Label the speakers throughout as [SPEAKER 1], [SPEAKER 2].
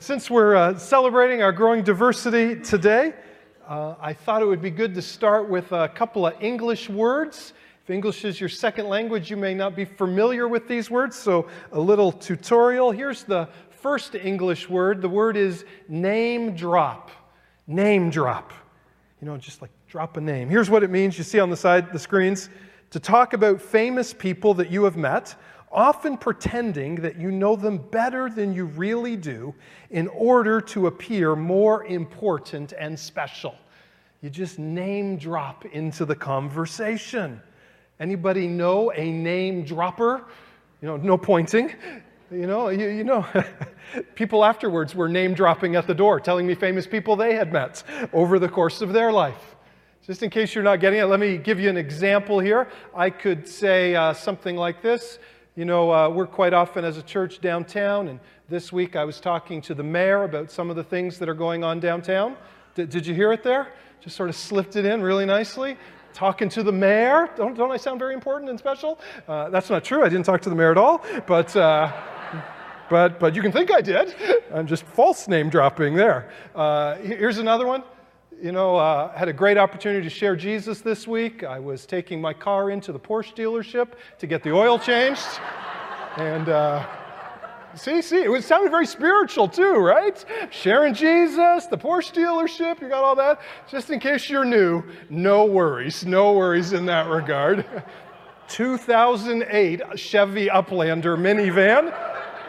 [SPEAKER 1] Since we're uh, celebrating our growing diversity today, uh, I thought it would be good to start with a couple of English words. If English is your second language, you may not be familiar with these words, so a little tutorial. Here's the first English word the word is name drop. Name drop. You know, just like drop a name. Here's what it means you see on the side, the screens to talk about famous people that you have met often pretending that you know them better than you really do in order to appear more important and special. You just name drop into the conversation. Anybody know a name dropper? You know, no pointing. You know, you, you know, people afterwards were name dropping at the door, telling me famous people they had met over the course of their life. Just in case you're not getting it, let me give you an example here. I could say uh, something like this you know, uh, we're quite often as a church downtown, and this week I was talking to the mayor about some of the things that are going on downtown. D- did you hear it there? Just sort of slipped it in really nicely. Talking to the mayor. Don't, don't I sound very important and special? Uh, that's not true. I didn't talk to the mayor at all, but. Uh, but, but you can think I did. I'm just false name dropping there. Uh, here's another one you know, uh, had a great opportunity to share Jesus this week. I was taking my car into the Porsche dealership to get the oil changed. and uh, see, see, it was sounded very spiritual too, right? Sharing Jesus, the Porsche dealership, you got all that. Just in case you're new, no worries, no worries in that regard. 2008 Chevy Uplander minivan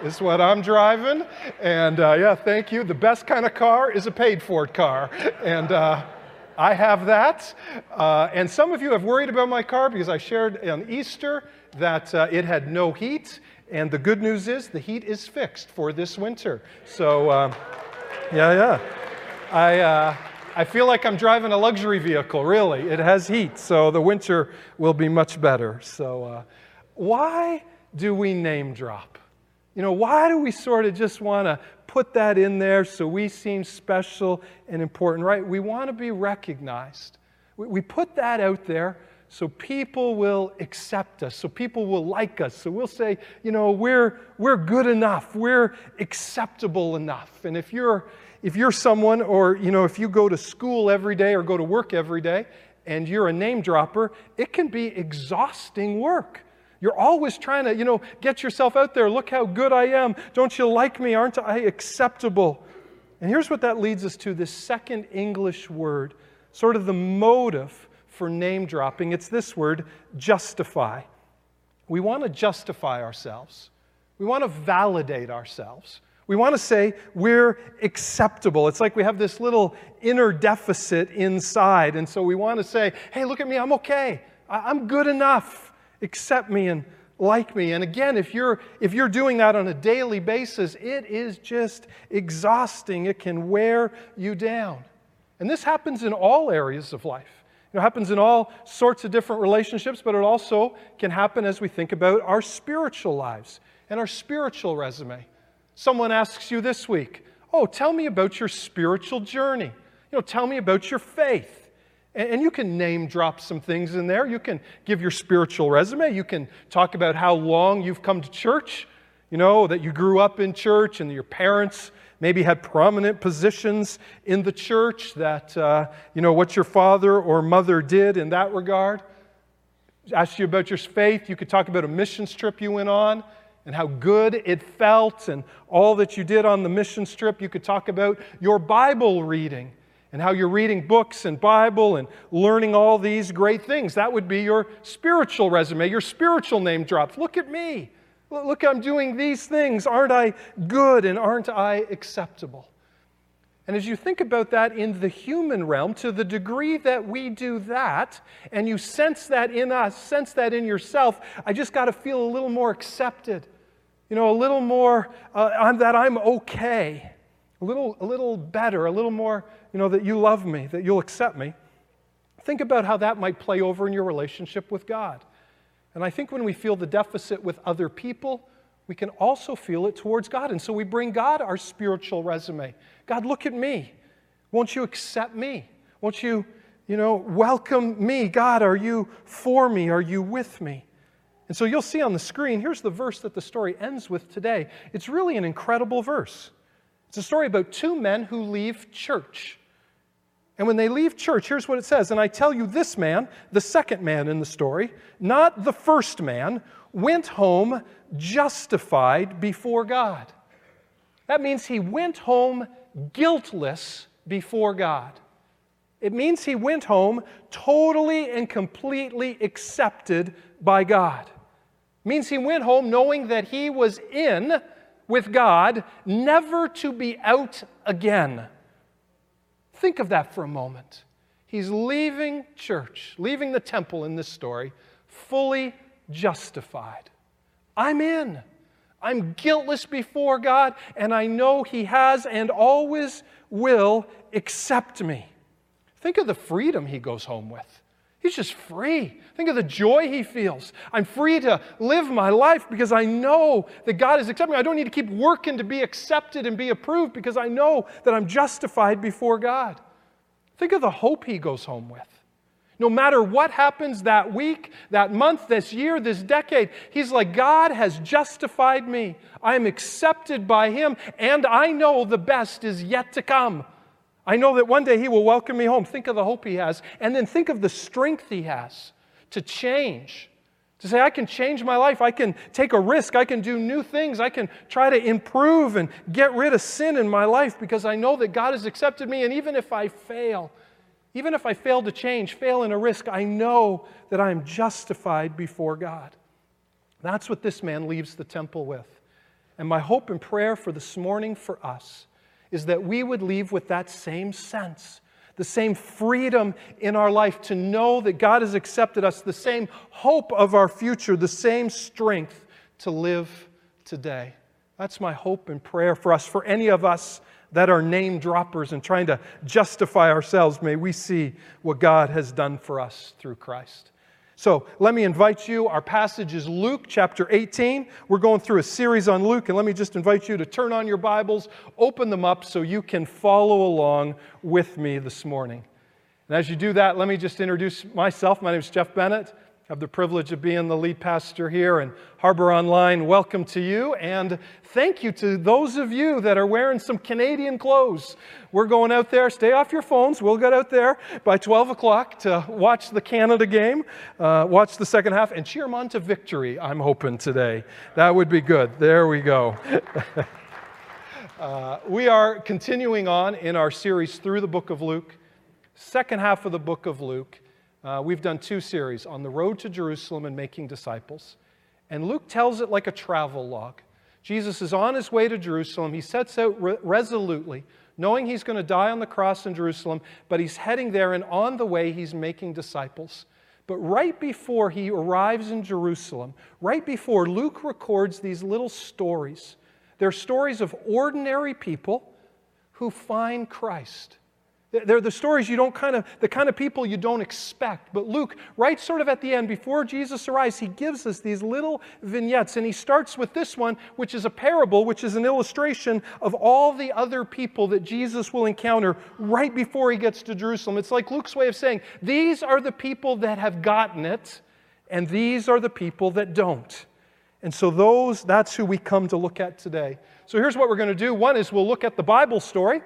[SPEAKER 1] is what I'm driving. And uh, yeah, thank you. The best kind of car is a paid for car. And uh, I have that. Uh, and some of you have worried about my car because I shared on Easter that uh, it had no heat. And the good news is the heat is fixed for this winter. So, um, yeah, yeah. I, uh, I feel like I'm driving a luxury vehicle, really. It has heat, so the winter will be much better. So, uh, why do we name drop? You know, why do we sort of just want to put that in there so we seem special and important, right? We want to be recognized. We, put that out there so people will accept us, so people will like us, so we'll say, you know, we're, we're good enough, we're acceptable enough. And if you're, if you're someone, or, you know, if you go to school every day or go to work every day and you're a name dropper, it can be exhausting work. You're always trying to, you know, get yourself out there. Look how good I am. Don't you like me? Aren't I acceptable? And here's what that leads us to this second English word, sort of the motive for name dropping. It's this word, justify. We want to justify ourselves, we want to validate ourselves. We want to say we're acceptable. It's like we have this little inner deficit inside. And so we want to say, hey, look at me, I'm okay. I'm good enough accept me and like me. And again, if you're, if you're doing that on a daily basis, it is just exhausting. It can wear you down. And this happens in all areas of life. It happens in all sorts of different relationships, but it also can happen as we think about our spiritual lives and our spiritual resume. Someone asks you this week, Oh, tell me about your spiritual journey. You know, tell me about your faith. And you can name drop some things in there. You can give your spiritual resume. You can talk about how long you've come to church, you know, that you grew up in church and your parents maybe had prominent positions in the church, that, uh, you know, what your father or mother did in that regard. Ask you about your faith. You could talk about a missions trip you went on and how good it felt and all that you did on the mission trip. You could talk about your Bible reading and how you're reading books and Bible and learning all these great things. That would be your spiritual resume, your spiritual name drops. Look at me. Look, I'm doing these things. Aren't I good and aren't I acceptable? And as you think about that in the human realm, to the degree that we do that, and you sense that in us, sense that in yourself, I just got to feel a little more accepted, you know, a little more uh, that I'm okay, a little, a little better, a little more you know, that you love me, that you'll accept me. Think about how that might play over in your relationship with God. And I think when we feel the deficit with other people, we can also feel it towards God. And so we bring God our spiritual resume. God, look at me. Won't you accept me? Won't you, you know, welcome me? God, are you for me? Are you with me? And so you'll see on the screen, here's the verse that the story ends with today. It's really an incredible verse. It's a story about two men who leave church. And when they leave church, here's what it says. And I tell you, this man, the second man in the story, not the first man, went home justified before God. That means he went home guiltless before God. It means he went home totally and completely accepted by God. It means he went home knowing that he was in with God, never to be out again. Think of that for a moment. He's leaving church, leaving the temple in this story, fully justified. I'm in. I'm guiltless before God, and I know He has and always will accept me. Think of the freedom he goes home with. He's just free. Think of the joy he feels. I'm free to live my life because I know that God is accepting me. I don't need to keep working to be accepted and be approved because I know that I'm justified before God. Think of the hope he goes home with. No matter what happens that week, that month, this year, this decade, he's like, God has justified me. I am accepted by him, and I know the best is yet to come. I know that one day he will welcome me home. Think of the hope he has. And then think of the strength he has to change. To say, I can change my life. I can take a risk. I can do new things. I can try to improve and get rid of sin in my life because I know that God has accepted me. And even if I fail, even if I fail to change, fail in a risk, I know that I am justified before God. That's what this man leaves the temple with. And my hope and prayer for this morning for us is that we would leave with that same sense, the same freedom in our life to know that God has accepted us, the same hope of our future, the same strength to live today. That's my hope and prayer for us, for any of us that are name droppers and trying to justify ourselves, may we see what God has done for us through Christ. So let me invite you. Our passage is Luke chapter 18. We're going through a series on Luke, and let me just invite you to turn on your Bibles, open them up so you can follow along with me this morning. And as you do that, let me just introduce myself. My name is Jeff Bennett have the privilege of being the lead pastor here and Harbor Online. Welcome to you, and thank you to those of you that are wearing some Canadian clothes. We're going out there. Stay off your phones. We'll get out there by 12 o'clock to watch the Canada game, uh, watch the second half, and cheer them on to victory, I'm hoping today. That would be good. There we go. uh, we are continuing on in our series through the book of Luke, second half of the book of Luke. Uh, we've done two series on the road to Jerusalem and making disciples. And Luke tells it like a travel log. Jesus is on his way to Jerusalem. He sets out re- resolutely, knowing he's going to die on the cross in Jerusalem, but he's heading there, and on the way, he's making disciples. But right before he arrives in Jerusalem, right before Luke records these little stories, they're stories of ordinary people who find Christ. They're the stories you don't kind of, the kind of people you don't expect. But Luke, right sort of at the end, before Jesus arrives, he gives us these little vignettes. And he starts with this one, which is a parable, which is an illustration of all the other people that Jesus will encounter right before he gets to Jerusalem. It's like Luke's way of saying, these are the people that have gotten it, and these are the people that don't. And so those, that's who we come to look at today. So here's what we're going to do. One is we'll look at the Bible story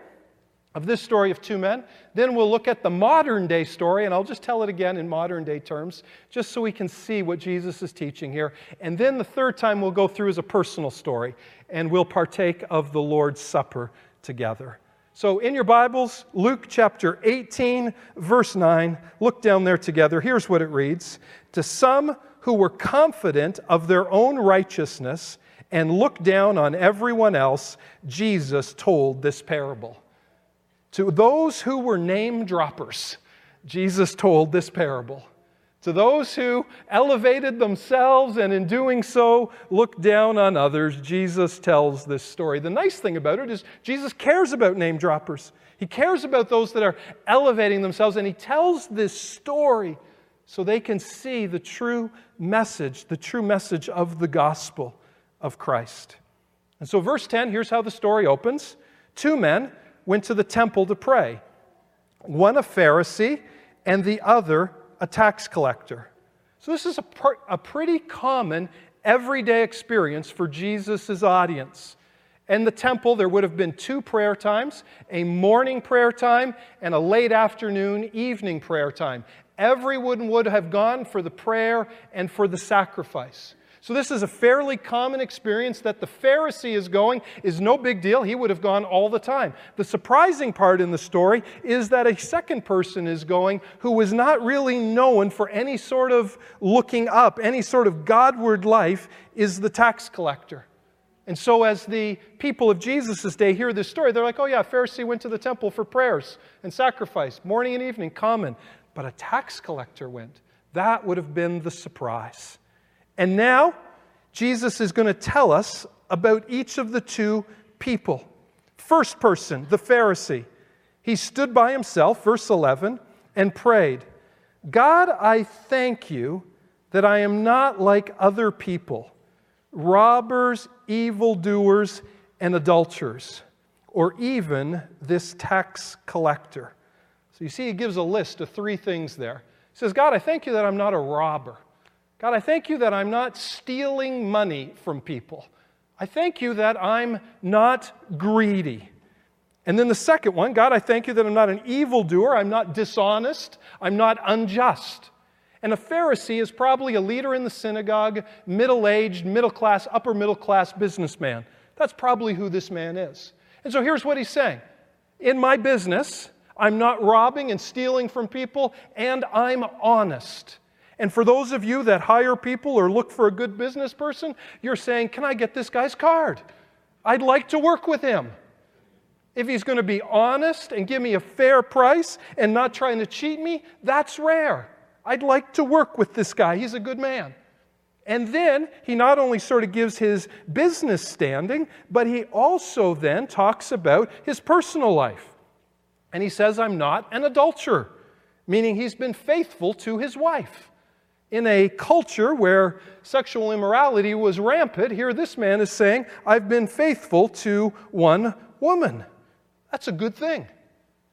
[SPEAKER 1] of this story of two men. Then we'll look at the modern day story, and I'll just tell it again in modern day terms, just so we can see what Jesus is teaching here. And then the third time we'll go through is a personal story, and we'll partake of the Lord's Supper together. So, in your Bibles, Luke chapter 18, verse 9, look down there together. Here's what it reads To some who were confident of their own righteousness and looked down on everyone else, Jesus told this parable. To those who were name droppers, Jesus told this parable. To those who elevated themselves and in doing so looked down on others, Jesus tells this story. The nice thing about it is Jesus cares about name droppers. He cares about those that are elevating themselves, and he tells this story so they can see the true message, the true message of the gospel of Christ. And so, verse 10, here's how the story opens. Two men went to the temple to pray one a Pharisee, and the other a tax collector. So, this is a, a pretty common everyday experience for Jesus' audience. In the temple, there would have been two prayer times a morning prayer time and a late afternoon evening prayer time. Everyone would have gone for the prayer and for the sacrifice. So, this is a fairly common experience that the Pharisee is going is no big deal. He would have gone all the time. The surprising part in the story is that a second person is going who was not really known for any sort of looking up, any sort of Godward life, is the tax collector. And so, as the people of Jesus' day hear this story, they're like, oh, yeah, Pharisee went to the temple for prayers and sacrifice, morning and evening, common. But a tax collector went. That would have been the surprise. And now, Jesus is going to tell us about each of the two people. First person, the Pharisee. He stood by himself, verse 11, and prayed, God, I thank you that I am not like other people, robbers, evildoers, and adulterers, or even this tax collector. So you see, he gives a list of three things there. He says, God, I thank you that I'm not a robber. God, I thank you that I'm not stealing money from people. I thank you that I'm not greedy. And then the second one, God, I thank you that I'm not an evildoer, I'm not dishonest, I'm not unjust. And a Pharisee is probably a leader in the synagogue, middle aged, middle class, upper middle class businessman. That's probably who this man is. And so here's what he's saying In my business, I'm not robbing and stealing from people, and I'm honest. And for those of you that hire people or look for a good business person, you're saying, Can I get this guy's card? I'd like to work with him. If he's going to be honest and give me a fair price and not trying to cheat me, that's rare. I'd like to work with this guy. He's a good man. And then he not only sort of gives his business standing, but he also then talks about his personal life. And he says, I'm not an adulterer, meaning he's been faithful to his wife in a culture where sexual immorality was rampant, here this man is saying, I've been faithful to one woman. That's a good thing.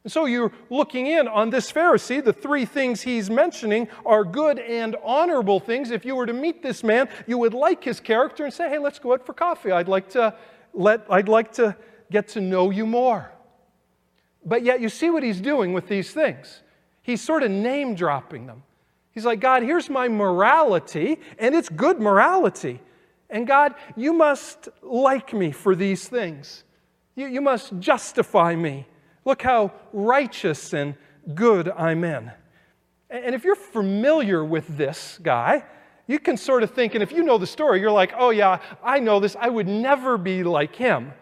[SPEAKER 1] And so you're looking in on this Pharisee. The three things he's mentioning are good and honorable things. If you were to meet this man, you would like his character and say, hey, let's go out for coffee. I'd like to, let, I'd like to get to know you more. But yet you see what he's doing with these things. He's sort of name dropping them. He's like, God, here's my morality, and it's good morality. And God, you must like me for these things. You, you must justify me. Look how righteous and good I'm in. And if you're familiar with this guy, you can sort of think, and if you know the story, you're like, oh, yeah, I know this. I would never be like him.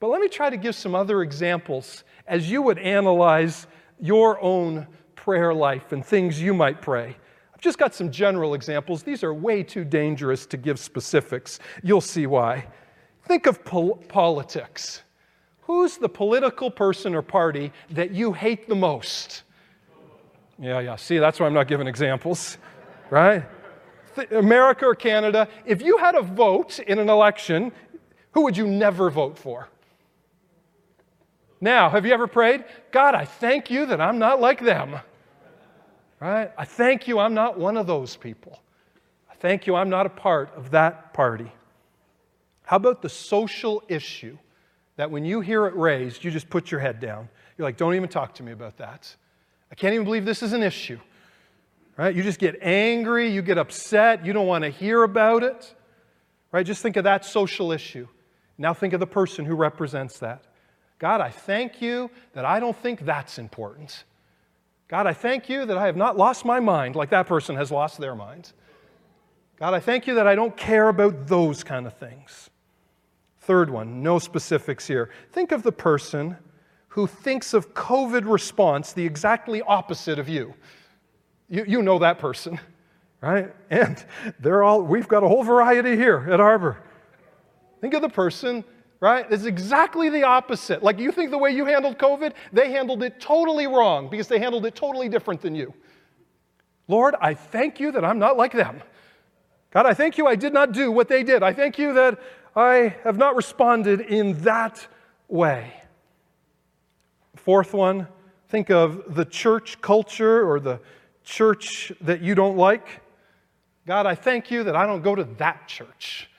[SPEAKER 1] But let me try to give some other examples as you would analyze your own prayer life and things you might pray just got some general examples. These are way too dangerous to give specifics. You'll see why. Think of pol- politics. Who's the political person or party that you hate the most? Yeah, yeah. See, that's why I'm not giving examples, right? America or Canada, if you had a vote in an election, who would you never vote for? Now, have you ever prayed? God, I thank you that I'm not like them. Right? I thank you I'm not one of those people. I thank you I'm not a part of that party. How about the social issue that when you hear it raised, you just put your head down? You're like, don't even talk to me about that. I can't even believe this is an issue. Right? You just get angry, you get upset, you don't want to hear about it. Right? Just think of that social issue. Now think of the person who represents that. God, I thank you that I don't think that's important. God, I thank you that I have not lost my mind like that person has lost their mind. God, I thank you that I don't care about those kind of things. Third one, no specifics here. Think of the person who thinks of COVID response the exactly opposite of you. You, you know that person, right? And they're all, we've got a whole variety here at Harbor. Think of the person right? It's exactly the opposite. Like you think the way you handled COVID, they handled it totally wrong because they handled it totally different than you. Lord, I thank you that I'm not like them. God, I thank you I did not do what they did. I thank you that I have not responded in that way. Fourth one, think of the church culture or the church that you don't like. God, I thank you that I don't go to that church.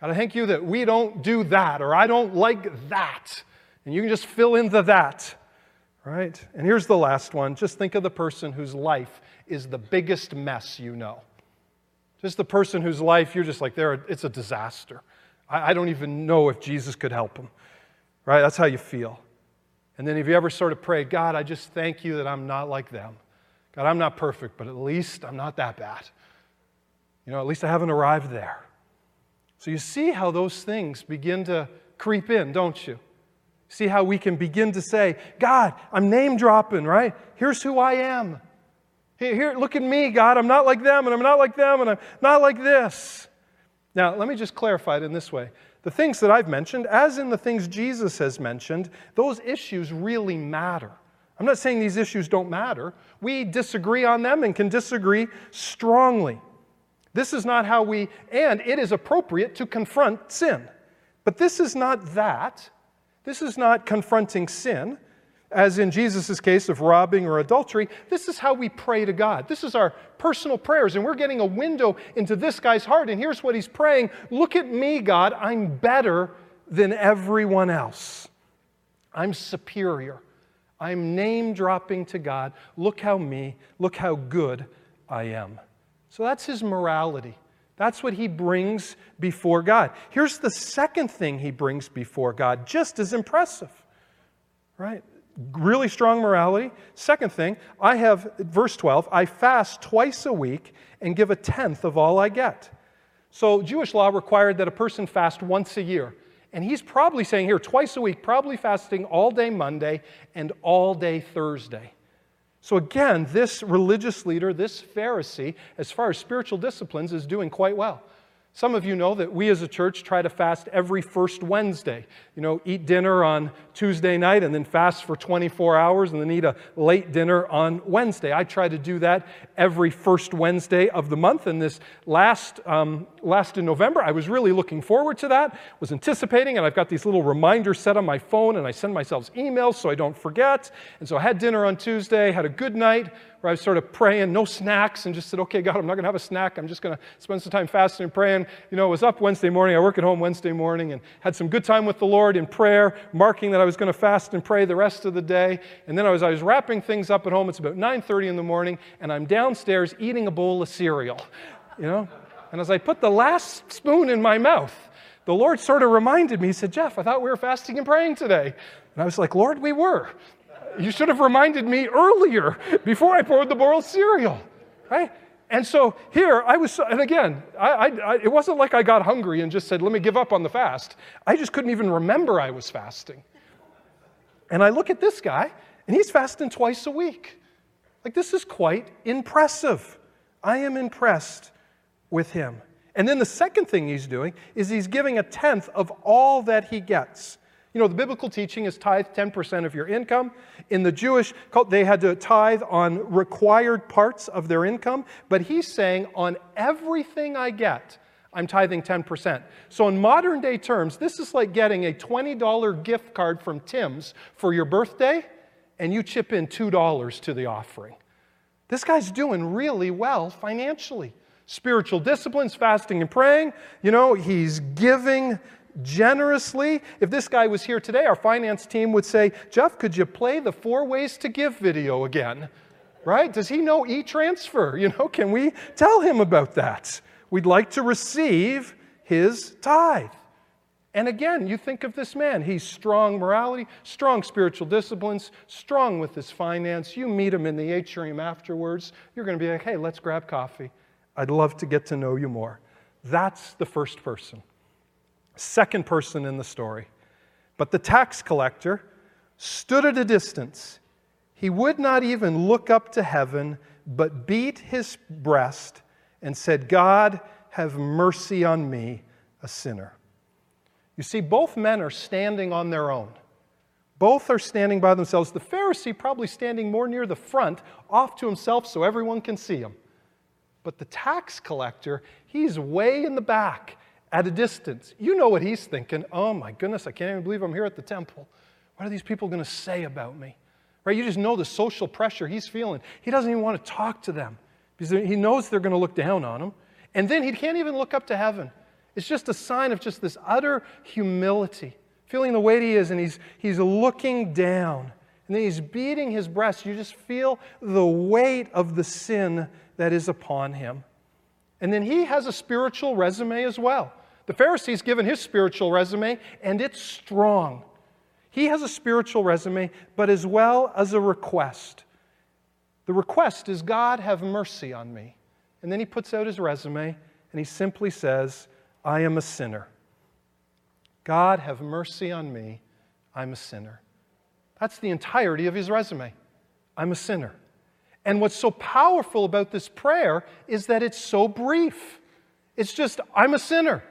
[SPEAKER 1] God, I thank you that we don't do that or I don't like that. And you can just fill in the that. Right? And here's the last one. Just think of the person whose life is the biggest mess you know. Just the person whose life you're just like, there, it's a disaster. I, I don't even know if Jesus could help them, Right? That's how you feel. And then have you ever sort of prayed, God, I just thank you that I'm not like them. God, I'm not perfect, but at least I'm not that bad. You know, at least I haven't arrived there. So you see how those things begin to creep in, don't you? See how we can begin to say, God, I'm name dropping, right? Here's who I am. Here, here, look at me, God. I'm not like them, and I'm not like them, and I'm not like this. Now, let me just clarify it in this way. The things that I've mentioned, as in the things Jesus has mentioned, those issues really matter. I'm not saying these issues don't matter. We disagree on them and can disagree strongly. This is not how we, and it is appropriate to confront sin. But this is not that. This is not confronting sin as in Jesus' case of robbing or adultery, this is how we pray to God. This is our personal prayers, and we're getting a window into this guy's heart. And here's what he's praying Look at me, God. I'm better than everyone else. I'm superior. I'm name dropping to God. Look how me, look how good I am. So that's his morality. That's what he brings before God. Here's the second thing he brings before God, just as impressive, right? really strong morality. Second thing, I have, verse 12, I fast twice a week and give a tenth of all I get. So Jewish law required that a person fast once a year. And he's probably saying here, twice a week, probably fasting all day Monday and all day Thursday. So again, this religious leader, this Pharisee, as far as spiritual disciplines, is doing quite well. Some of you know that we as a church try to fast every first Wednesday. You know, eat dinner on Tuesday night and then fast for 24 hours and then eat a late dinner on Wednesday. I try to do that every first Wednesday of the month. And this last, um, last in November, I was really looking forward to that, was anticipating, and I've got these little reminders set on my phone and I send myself emails so I don't forget. And so I had dinner on Tuesday, had a good night, where I was sort of praying, no snacks, and just said, okay, God, I'm not going to have a snack. I'm just going to spend some time fasting and praying. You know, I was up Wednesday morning. I work at home Wednesday morning and had some good time with the Lord in prayer, marking that I was going to fast and pray the rest of the day. And then I was, I was wrapping things up at home. It's about 9.30 in the morning, and I'm downstairs eating a bowl of cereal, you know? And as I put the last spoon in my mouth, the Lord sort of reminded me, He said, Jeff, I thought we were fasting and praying today. And I was like, Lord, we were. You should have reminded me earlier before I poured the boiled cereal, right? And so here I was, and again, I, I, I, it wasn't like I got hungry and just said, let me give up on the fast. I just couldn't even remember I was fasting. And I look at this guy, and he's fasting twice a week. Like, this is quite impressive. I am impressed with him. And then the second thing he's doing is he's giving a tenth of all that he gets. You know, the biblical teaching is tithe 10% of your income. In the Jewish cult, they had to tithe on required parts of their income, but he's saying, on everything I get, I'm tithing 10%. So, in modern day terms, this is like getting a $20 gift card from Tim's for your birthday, and you chip in $2 to the offering. This guy's doing really well financially. Spiritual disciplines, fasting and praying, you know, he's giving generously. If this guy was here today, our finance team would say, Jeff, could you play the four ways to give video again? Right? Does he know e transfer? You know, can we tell him about that? We'd like to receive his tithe. And again, you think of this man. He's strong morality, strong spiritual disciplines, strong with his finance. You meet him in the atrium afterwards. You're going to be like, hey, let's grab coffee. I'd love to get to know you more. That's the first person second person in the story. But the tax collector stood at a distance. He would not even look up to heaven, but beat his breast and said, God, have mercy on me, a sinner. You see, both men are standing on their own. Both are standing by themselves. The Pharisee probably standing more near the front, off to himself so everyone can see him. But the tax collector, he's way in the back at a distance. You know what he's thinking. Oh my goodness, I can't even believe I'm here at the temple. What are these people going to say about me? Right? You just know the social pressure he's feeling. He doesn't even want to talk to them because he knows they're going to look down on him. And then he can't even look up to heaven. It's just a sign of just this utter humility, feeling the weight he is, and he's, he's looking down. And then he's beating his breast. You just feel the weight of the sin that is upon him. And then he has a spiritual resume as well. The Pharisee's given his spiritual resume, and it's strong. He has a spiritual resume, but as well as a request. The request is, God, have mercy on me. And then he puts out his resume and he simply says, I am a sinner. God, have mercy on me. I'm a sinner. That's the entirety of his resume. I'm a sinner. And what's so powerful about this prayer is that it's so brief. It's just, I'm a sinner.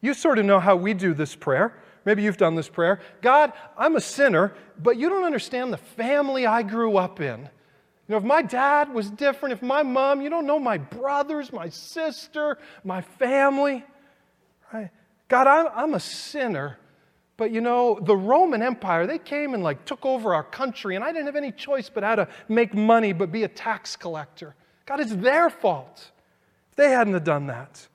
[SPEAKER 1] You sort of know how we do this prayer. Maybe you've done this prayer. God, I'm a sinner, but you don't understand the family I grew up in. You know, if my dad was different, if my mom, you don't know my brothers, my sister, my family, right? God, I'm, I'm a sinner, but you know, the Roman Empire, they came and like took over our country, and I didn't have any choice but how to make money but be a tax collector. God, it's their fault. If they hadn't have done that.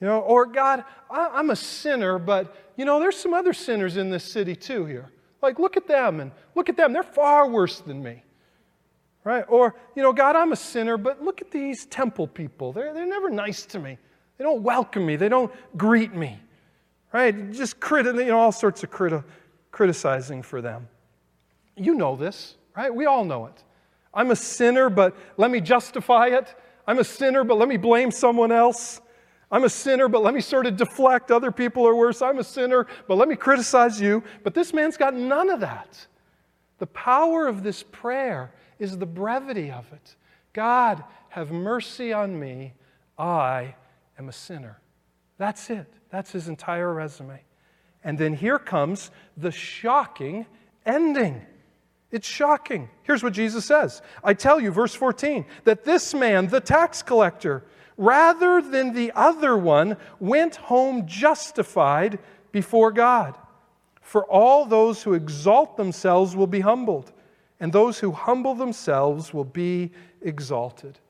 [SPEAKER 1] You know, or God, I, am a sinner, but you know, there's some other sinners in this city too here. Like, look at them and look at them. They're far worse than me. Right? Or, you know, God, I'm a sinner, but look at these temple people. They're, they're never nice to me. They don't welcome me. They don't greet me. Right? Just you know, all sorts of criti- criticizing for them. You know this, right? We all know it. I'm a sinner, but let me justify it. I'm a sinner, but let me blame someone else. I'm a sinner, but let me sort of deflect. Other people are worse. I'm a sinner, but let me criticize you. But this man's got none of that. The power of this prayer is the brevity of it. God, have mercy on me. I am a sinner. That's it. That's his entire resume. And then here comes the shocking ending. It's shocking. Here's what Jesus says I tell you, verse 14, that this man, the tax collector, rather than the other one, went home justified before God. For all those who exalt themselves will be humbled, and those who humble themselves will be exalted.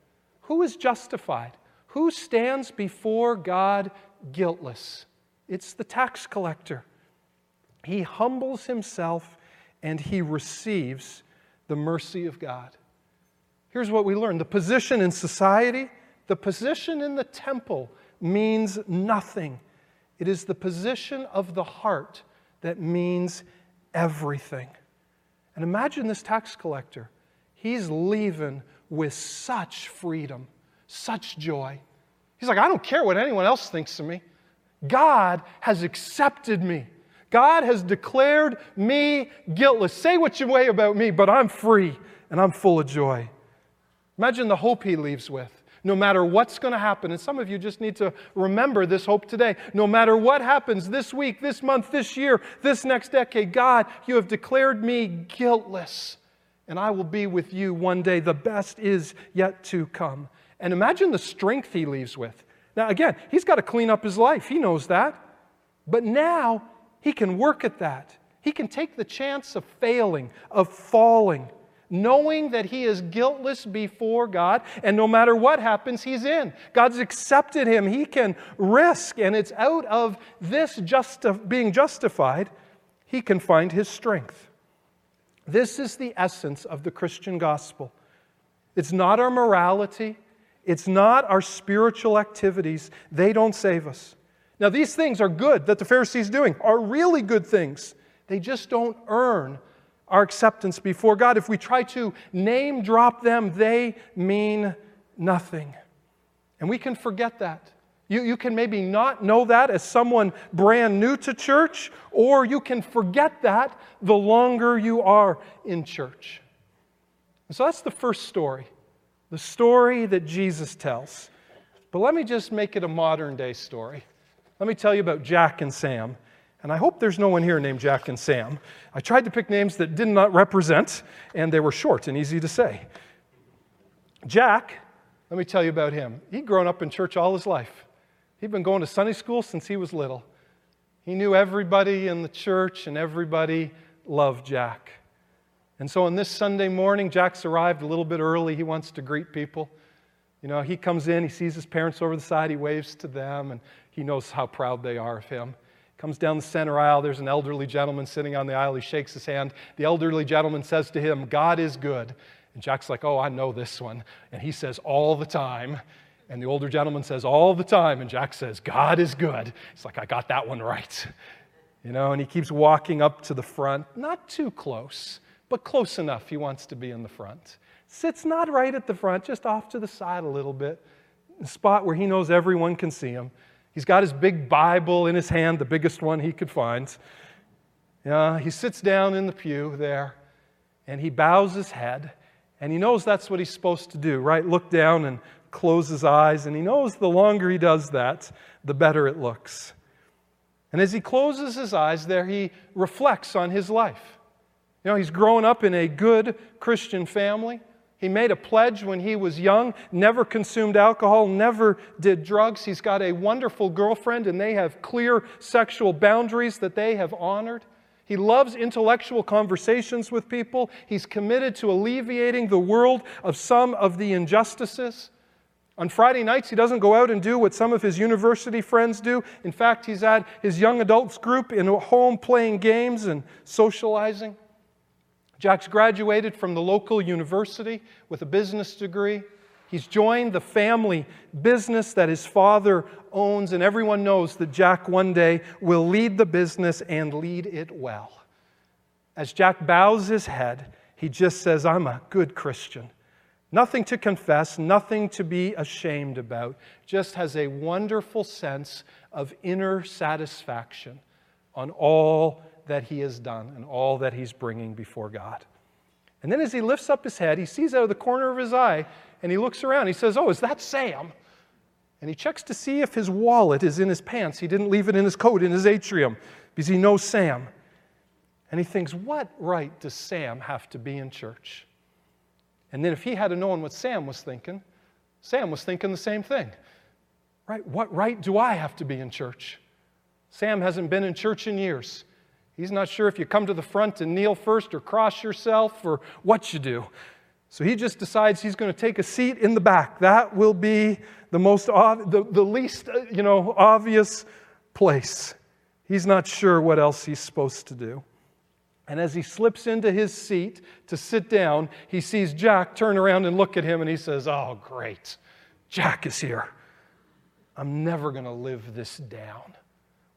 [SPEAKER 1] Who is justified? Who stands before God guiltless? It's the tax collector. He humbles himself and he receives the mercy of God. Here's what we learn the position in society the position in the temple means nothing. It is the position of the heart that means everything. And imagine this tax collector. He's leaving with such freedom, such joy. He's like, I don't care what anyone else thinks of me. God has accepted me. God has declared me guiltless. Say what you may about me, but I'm free and I'm full of joy. Imagine the hope he leaves with no matter what's going to happen. And some of you just need to remember this hope today. No matter what happens this week, this month, this year, this next decade, God, you have declared me guiltless, and I will be with you one day. The best is yet to come. And imagine the strength he leaves with. Now, again, he's got to clean up his life. He knows that. But now he can work at that. He can take the chance of failing, of falling, knowing that he is guiltless before God, and no matter what happens, he's in. God's accepted him. He can risk, and it's out of this justi- being justified, he can find his strength. This is the essence of the Christian gospel. It's not our morality, it's not our spiritual activities. They don't save us. Now, these things are good that the Pharisees doing, are really good things. They just don't earn our acceptance before God. If we try to name drop them, they mean nothing. And we can forget that. You, you can maybe not know that as someone brand new to church, or you can forget that the longer you are in church. And so that's the first story, the story that Jesus tells. But let me just make it a modern day story. Let me tell you about Jack and Sam and I hope there's no one here named Jack and Sam. I tried to pick names that did not represent, and they were short and easy to say. Jack, let me tell you about him. He'd grown up in church all his life. He'd been going to Sunday school since he was little. He knew everybody in the church, and everybody loved Jack. And so on this Sunday morning, Jack's arrived a little bit early. He wants to greet people. You know, he comes in, he sees his parents over the side, he waves to them, and he knows how proud they are of him. Comes down the center aisle, there's an elderly gentleman sitting on the aisle. He shakes his hand. The elderly gentleman says to him, God is good. And Jack's like, Oh, I know this one. And he says, All the time. And the older gentleman says, All the time. And Jack says, God is good. It's like, I got that one right. You know, and he keeps walking up to the front, not too close, but close enough. He wants to be in the front. Sits not right at the front, just off to the side a little bit, a spot where he knows everyone can see him. He's got his big Bible in his hand, the biggest one he could find. Yeah, he sits down in the pew there and he bows his head and he knows that's what he's supposed to do, right? Look down and close his eyes. And he knows the longer he does that, the better it looks. And as he closes his eyes there, he reflects on his life. You know, he's grown up in a good Christian family. He made a pledge when he was young, never consumed alcohol, never did drugs. He's got a wonderful girlfriend, and they have clear sexual boundaries that they have honored. He loves intellectual conversations with people. He's committed to alleviating the world of some of the injustices. On Friday nights, he doesn't go out and do what some of his university friends do. In fact, he's at his young adults group in a home playing games and socializing. Jack's graduated from the local university with a business degree. He's joined the family business that his father owns, and everyone knows that Jack one day will lead the business and lead it well. As Jack bows his head, he just says, I'm a good Christian. Nothing to confess, nothing to be ashamed about, just has a wonderful sense of inner satisfaction on all that he has done and all that he's bringing before God. And then as he lifts up his head, he sees out of the corner of his eye and he looks around. He says, Oh, is that Sam? And he checks to see if his wallet is in his pants. He didn't leave it in his coat in his atrium because he knows Sam. And he thinks, What right does Sam have to be in church? And then if he had known what Sam was thinking, Sam was thinking the same thing. Right? What right do I have to be in church? Sam hasn't been in church in years. He's not sure if you come to the front and kneel first or cross yourself or what you do. So he just decides he's going to take a seat in the back. That will be the most the, the least uh, you know obvious place. He's not sure what else he's supposed to do. And as he slips into his seat to sit down, he sees Jack turn around and look at him and he says, "Oh, great. Jack is here. I'm never going to live this down."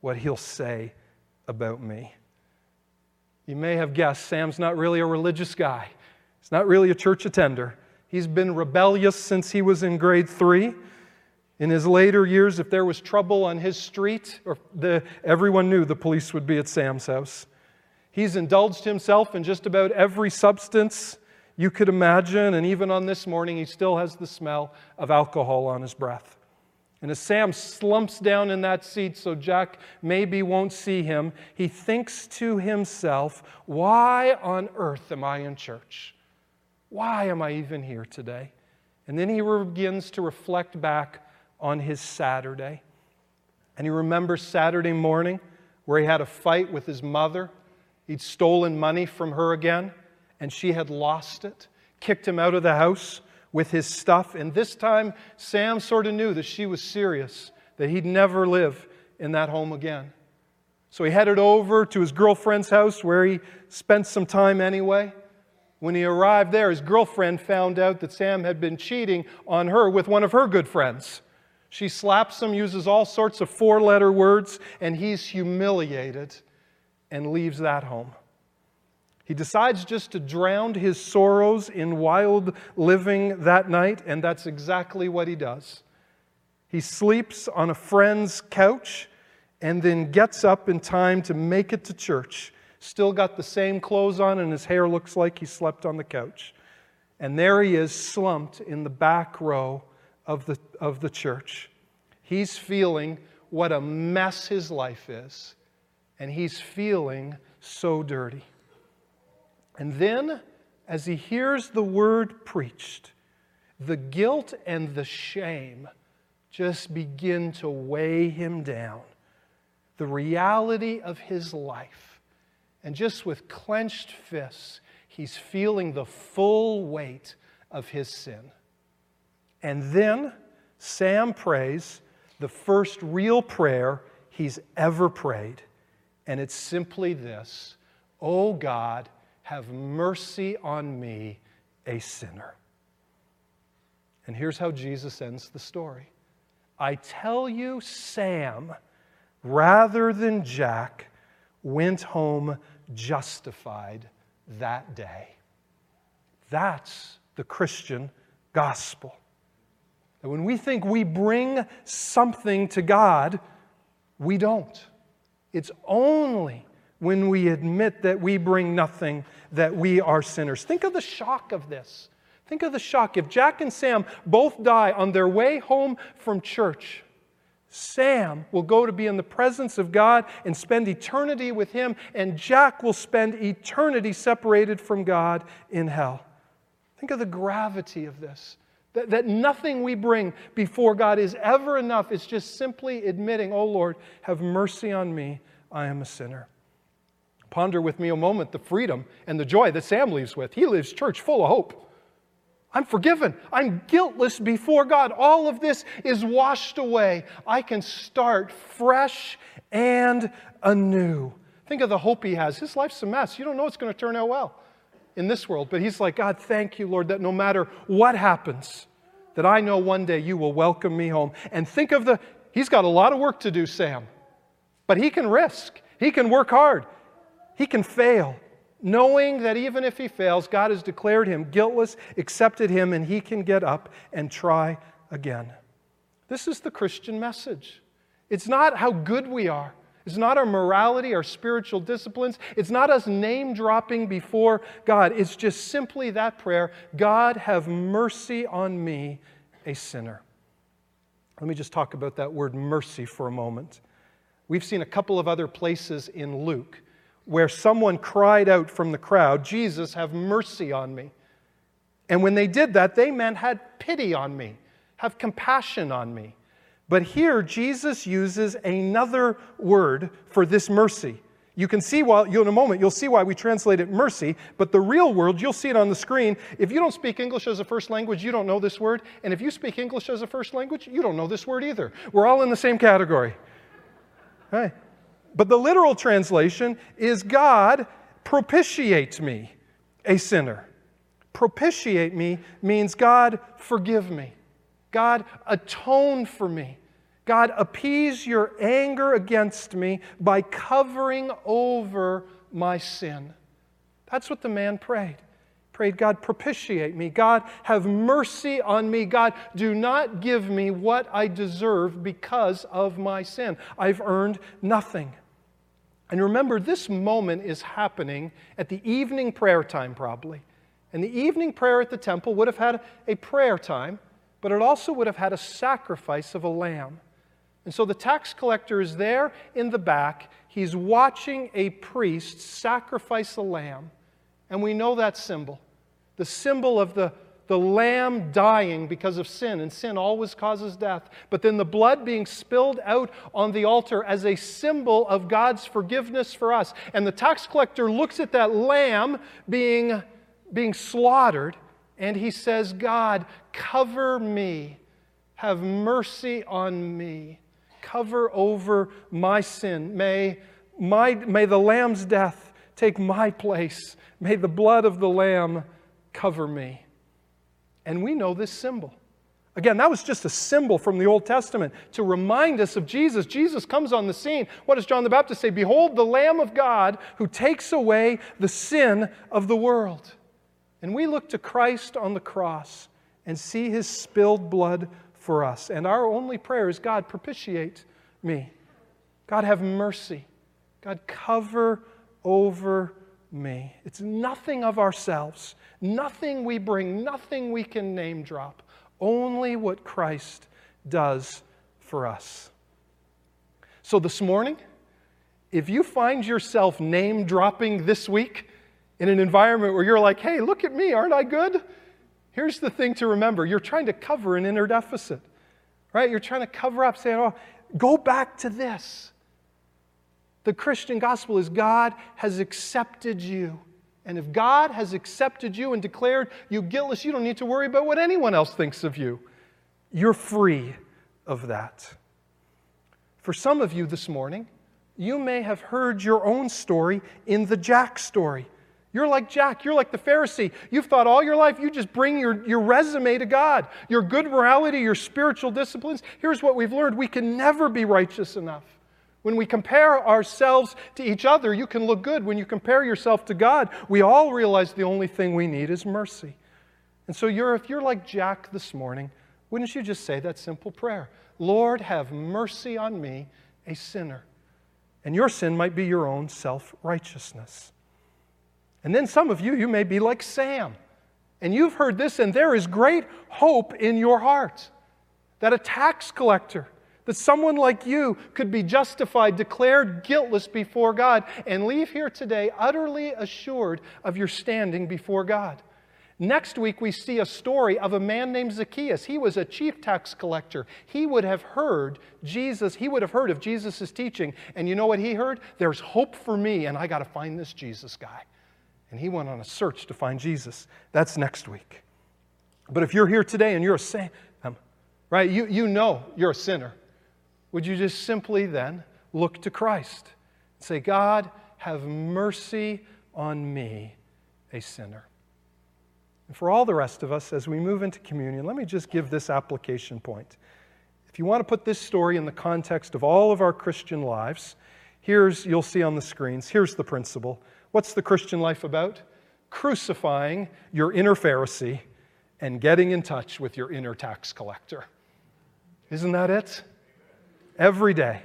[SPEAKER 1] What he'll say about me. You may have guessed Sam's not really a religious guy. He's not really a church attender. He's been rebellious since he was in grade three. In his later years, if there was trouble on his street, or the, everyone knew the police would be at Sam's house. He's indulged himself in just about every substance you could imagine, and even on this morning, he still has the smell of alcohol on his breath. And as Sam slumps down in that seat so Jack maybe won't see him, he thinks to himself, Why on earth am I in church? Why am I even here today? And then he begins to reflect back on his Saturday. And he remembers Saturday morning where he had a fight with his mother. He'd stolen money from her again, and she had lost it, kicked him out of the house with his stuff. And this time, Sam sort of knew that she was serious, that he'd never live in that home again. So he headed over to his girlfriend's house where he spent some time anyway. When he arrived there, his girlfriend found out that Sam had been cheating on her with one of her good friends. She slaps him, uses all sorts of four letter words, and he's humiliated and leaves that home. He decides just to drown his sorrows in wild living that night, and that's exactly what he does. He sleeps on a friend's couch and then gets up in time to make it to church still got the same clothes on, and his hair looks like he slept on the couch. And there he is, slumped in the back row of the, of the church. He's feeling what a mess his life is, and he's feeling so dirty. And then, as he hears the word preached, the guilt and the shame just begin to weigh him down. The reality of his life and just with clenched fists, he's feeling the full weight of his sin. And then Sam prays the first real prayer he's ever prayed. And it's simply this Oh God, have mercy on me, a sinner. And here's how Jesus ends the story I tell you, Sam, rather than Jack, went home justified that day. That's the Christian gospel. That when we think we bring something to God, we don't. It's only when we admit that we bring nothing that we are sinners. Think of the shock of this. Think of the shock. If Jack and Sam both die on their way home from church, Sam will go to be in the presence of God and spend eternity with Him, and Jack will spend eternity separated from God in hell. Think of the gravity of this. That, that nothing we bring before God is ever enough. It's just simply admitting, Oh Lord, have mercy on me. I am a sinner. Ponder with me a moment the freedom and the joy that Sam leaves with. He leaves church full of hope. I'm forgiven. I'm guiltless before God. All of this is washed away. I can start fresh and anew. Think of the hope he has. His life's a mess. You don't know it's going to turn out well in this world. But he's like, God, thank you, Lord, that no matter what happens, that I know one day you will welcome me home. And think of the, he's got a lot of work to do, Sam, but he can risk, he can work hard, he can fail knowing that even if he fails, God has declared him guiltless, accepted him, and he can get up and try again. This is the Christian message. It's not how good we are. It's not our morality, our spiritual disciplines. It's not us name dropping before God. It's just simply that prayer God, have mercy on me, a sinner. Let me just talk about that word mercy for a moment. We've seen a couple of other places in Luke where someone cried out from the crowd, Jesus, have mercy on me. And when they did that, they meant had pity on me, have compassion on me. But here, Jesus uses another word for this mercy. You can see why, in a moment, you'll see why we translate it mercy, but the real word, you'll see it on the screen. If you don't speak English as a first language, you don't know this word. And if you speak English as a first language, you don't know this word either. We're all in the same category. Hey, but the literal translation is God propitiate me, a sinner. Propitiate me means God forgive me. God atone for me. God appease your anger against me by covering over my sin. That's what the man prayed prayed, God, propitiate me. God, have mercy on me. God, do not give me what I deserve because of my sin. I've earned nothing. And remember, this moment is happening at the evening prayer time, probably. And the evening prayer at the temple would have had a prayer time, but it also would have had a sacrifice of a lamb. And so the tax collector is there in the back. He's watching a priest sacrifice a lamb. And we know that symbol the symbol of the, the lamb dying because of sin, and sin always causes death, but then the blood being spilled out on the altar as a symbol of God's forgiveness for us. And the tax collector looks at that lamb being, being slaughtered, and he says, God, cover me, have mercy on me, cover over my sin. May, my, may the lamb's death take my place. May the blood of the lamb cover me. And we know this symbol. Again, that was just a symbol from the Old Testament to remind us of Jesus. Jesus comes on the scene. What does John the Baptist say? Behold, the Lamb of God who takes away the sin of the world. And we look to Christ on the cross and see his spilled blood for us. And our only prayer is God, propitiate me. God, have mercy. God, cover over me. It's nothing of ourselves, nothing we bring, nothing we can name drop, only what Christ does for us. So this morning, if you find yourself name dropping this week in an environment where you're like, hey, look at me, aren't I good? Here's the thing to remember you're trying to cover an inner deficit, right? You're trying to cover up, saying, oh, go back to this. The Christian gospel is God has accepted you. And if God has accepted you and declared you guiltless, you don't need to worry about what anyone else thinks of you. You're free of that. For some of you this morning, you may have heard your own story in the Jack story. You're like Jack. You're like the Pharisee. You've thought all your life you just bring your, your resume to God, your good morality, your spiritual disciplines. Here's what we've learned we can never be righteous enough. When we compare ourselves to each other, you can look good. When you compare yourself to God, we all realize the only thing we need is mercy. And so, you're, if you're like Jack this morning, wouldn't you just say that simple prayer? Lord, have mercy on me, a sinner. And your sin might be your own self righteousness. And then some of you, you may be like Sam. And you've heard this, and there is great hope in your heart that a tax collector, that someone like you could be justified, declared guiltless before God, and leave here today utterly assured of your standing before God. Next week, we see a story of a man named Zacchaeus. He was a chief tax collector. He would have heard Jesus, he would have heard of Jesus' teaching. And you know what he heard? There's hope for me, and I got to find this Jesus guy. And he went on a search to find Jesus. That's next week. But if you're here today and you're a saint, um, right, you, you know you're a sinner, would you just simply then look to Christ and say, God, have mercy on me, a sinner? And for all the rest of us, as we move into communion, let me just give this application point. If you want to put this story in the context of all of our Christian lives, here's, you'll see on the screens, here's the principle. What's the Christian life about? Crucifying your inner Pharisee and getting in touch with your inner tax collector. Isn't that it? Every day,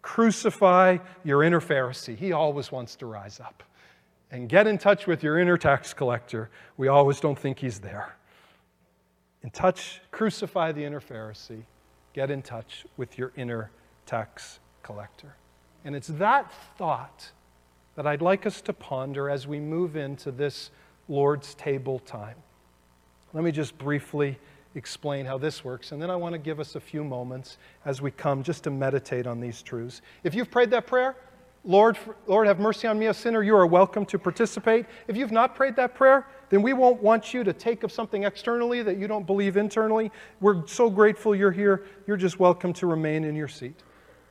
[SPEAKER 1] crucify your inner Pharisee. He always wants to rise up and get in touch with your inner tax collector. We always don't think he's there. In touch, crucify the inner Pharisee. Get in touch with your inner tax collector. And it's that thought that I'd like us to ponder as we move into this Lord's table time. Let me just briefly explain how this works, and then I want to give us a few moments as we come just to meditate on these truths. If you've prayed that prayer, Lord, Lord, have mercy on me, a sinner. You are welcome to participate. If you've not prayed that prayer, then we won't want you to take of something externally that you don't believe internally. We're so grateful you're here. You're just welcome to remain in your seat.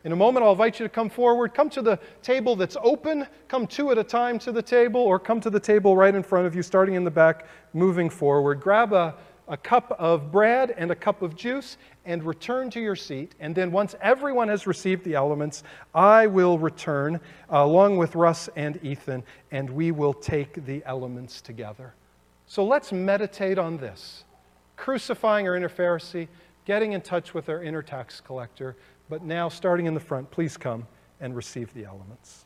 [SPEAKER 1] In a moment, I'll invite you to come forward. Come to the table that's open. Come two at a time to the table, or come to the table right in front of you, starting in the back, moving forward. Grab a a cup of bread and a cup of juice and return to your seat. And then, once everyone has received the elements, I will return uh, along with Russ and Ethan, and we will take the elements together. So let's meditate on this crucifying our inner Pharisee, getting in touch with our inner tax collector. But now, starting in the front, please come and receive the elements.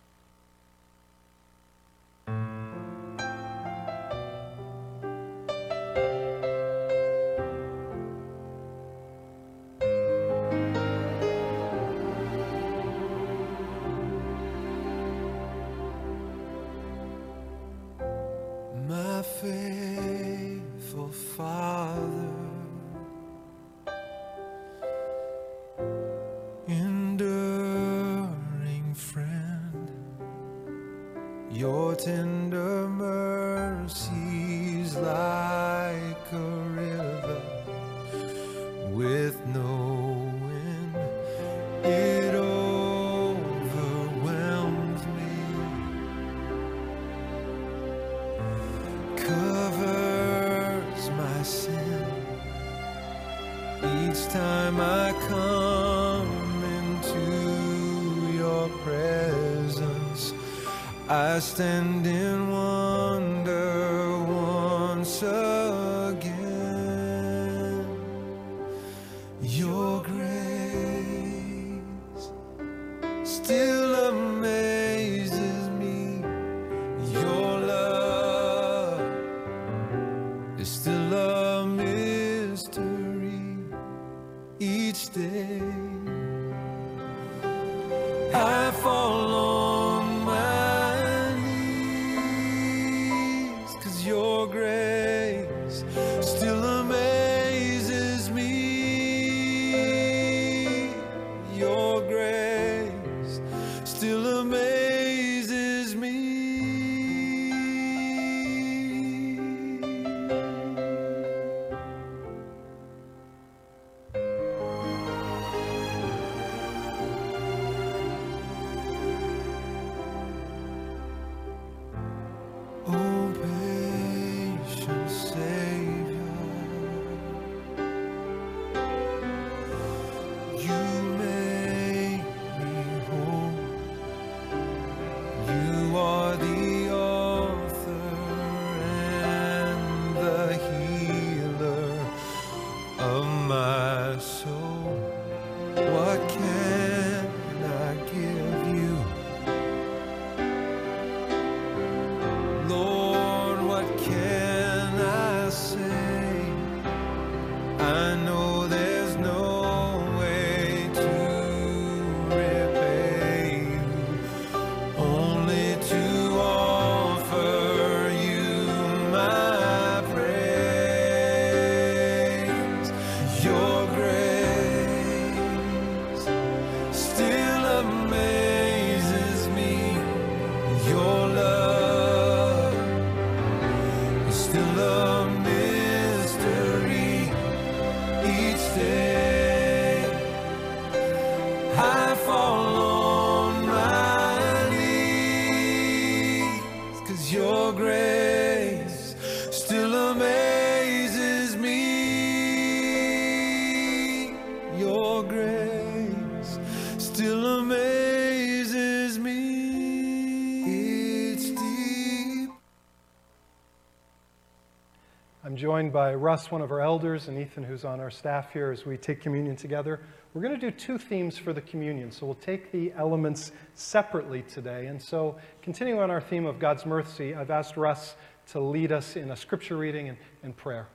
[SPEAKER 1] Joined by Russ, one of our elders, and Ethan, who's on our staff here as we take communion together. We're going to do two themes for the communion, so we'll take the elements separately today. And so, continuing on our theme of God's mercy, I've asked Russ to lead us in a scripture reading and, and prayer.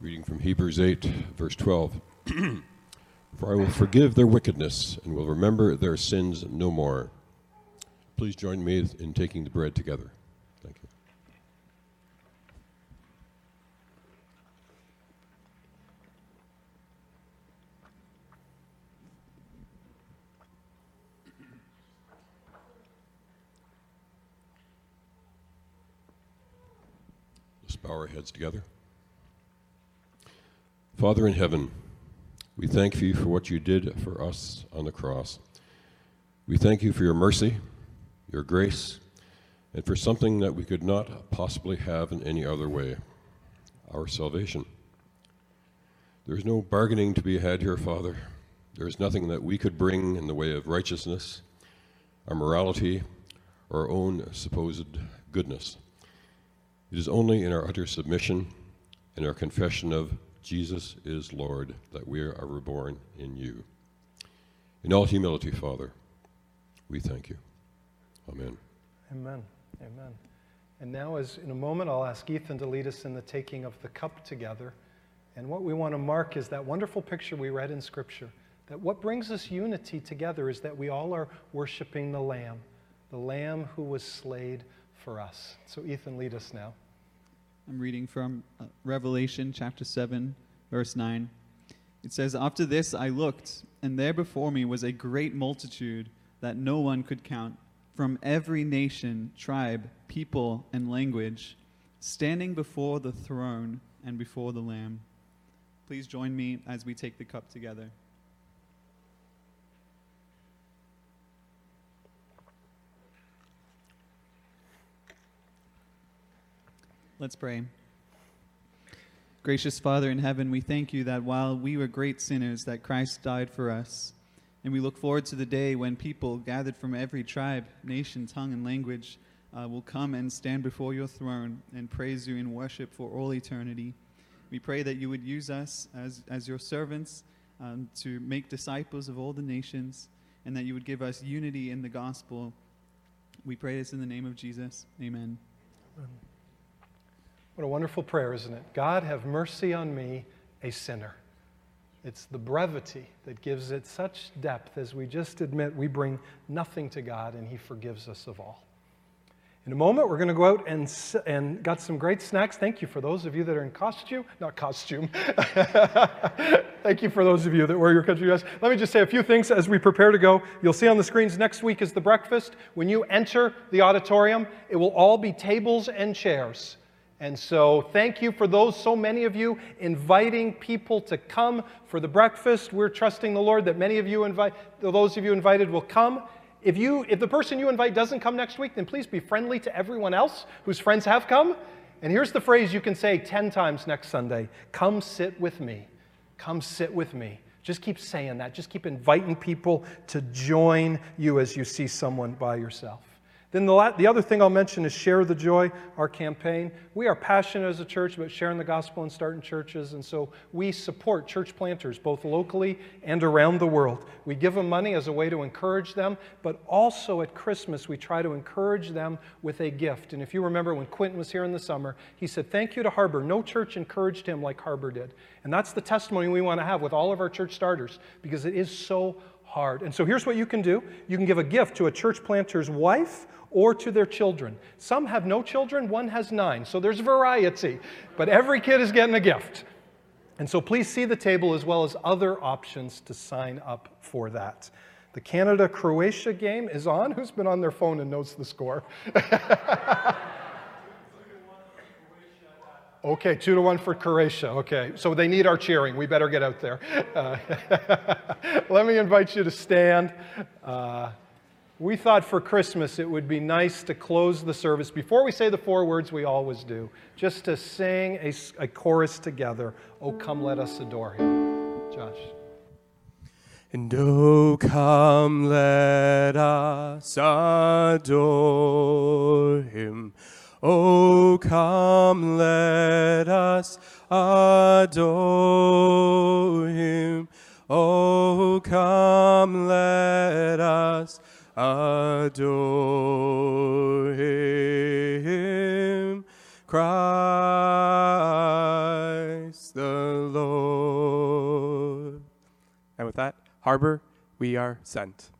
[SPEAKER 2] Reading from Hebrews 8, verse 12. For I will forgive their wickedness and will remember their sins no more. Please join me in taking the bread together. Thank you. Let's bow our heads together. Father in heaven, we thank you for what you did for us on the cross. We thank you for your mercy, your grace, and for something that we could not possibly have in any other way our salvation. There is no bargaining to be had here, Father. There is nothing that we could bring in the way of righteousness, our morality, or our own supposed goodness. It is only in our utter submission and our confession of Jesus is Lord that we are reborn in you. In all humility, Father, we thank you. Amen.
[SPEAKER 1] Amen. Amen. And now, as in a moment, I'll ask Ethan to lead us in the taking of the cup together. And what we want to mark is that wonderful picture we read in Scripture that what brings us unity together is that we all are worshiping the Lamb, the Lamb who was slayed for us. So, Ethan, lead us now.
[SPEAKER 3] I'm reading from uh, Revelation chapter 7, verse 9. It says, After this I looked, and there before me was a great multitude that no one could count, from every nation, tribe, people, and language, standing before the throne and before the Lamb. Please join me as we take the cup together. Let's pray. Gracious Father in heaven, we thank you that while we were great sinners, that Christ died for us. And we look forward to the day when people gathered from every tribe, nation, tongue, and language uh, will come and stand before your throne and praise you in worship for all eternity. We pray that you would use us as, as your servants um, to make disciples of all the nations and that you would give us unity in the gospel. We pray this in the name of Jesus. Amen.
[SPEAKER 1] What a wonderful prayer, isn't it? God, have mercy on me, a sinner. It's the brevity that gives it such depth as we just admit we bring nothing to God and He forgives us of all. In a moment, we're going to go out and, and got some great snacks. Thank you for those of you that are in costume, not costume. Thank you for those of you that wear your country dress. Let me just say a few things as we prepare to go. You'll see on the screens next week is the breakfast. When you enter the auditorium, it will all be tables and chairs. And so, thank you for those, so many of you, inviting people to come for the breakfast. We're trusting the Lord that many of you invite, those of you invited will come. If, you, if the person you invite doesn't come next week, then please be friendly to everyone else whose friends have come. And here's the phrase you can say 10 times next Sunday Come sit with me. Come sit with me. Just keep saying that. Just keep inviting people to join you as you see someone by yourself. Then the, la- the other thing I'll mention is Share the Joy, our campaign. We are passionate as a church about sharing the gospel and starting churches, and so we support church planters both locally and around the world. We give them money as a way to encourage them, but also at Christmas we try to encourage them with a gift. And if you remember when Quentin was here in the summer, he said, Thank you to Harbor. No church encouraged him like Harbor did. And that's the testimony we want to have with all of our church starters because it is so hard. And so here's what you can do you can give a gift to a church planter's wife or to their children. Some have no children, one has nine. So there's variety, but every kid is getting a gift. And so please see the table as well as other options to sign up for that. The Canada Croatia game is on. Who's been on their phone and knows the score? Okay, two to one for Croatia. Okay, so they need our cheering. We better get out there. Uh, let me invite you to stand. Uh, we thought for Christmas it would be nice to close the service before we say the four words we always do, just to sing a chorus together. Oh, come, let us adore him. Josh.
[SPEAKER 4] And oh, come, let us adore him. Oh, come, let us adore him. Oh, come, let us adore him. Christ the Lord. And with that, Harbor, we are sent.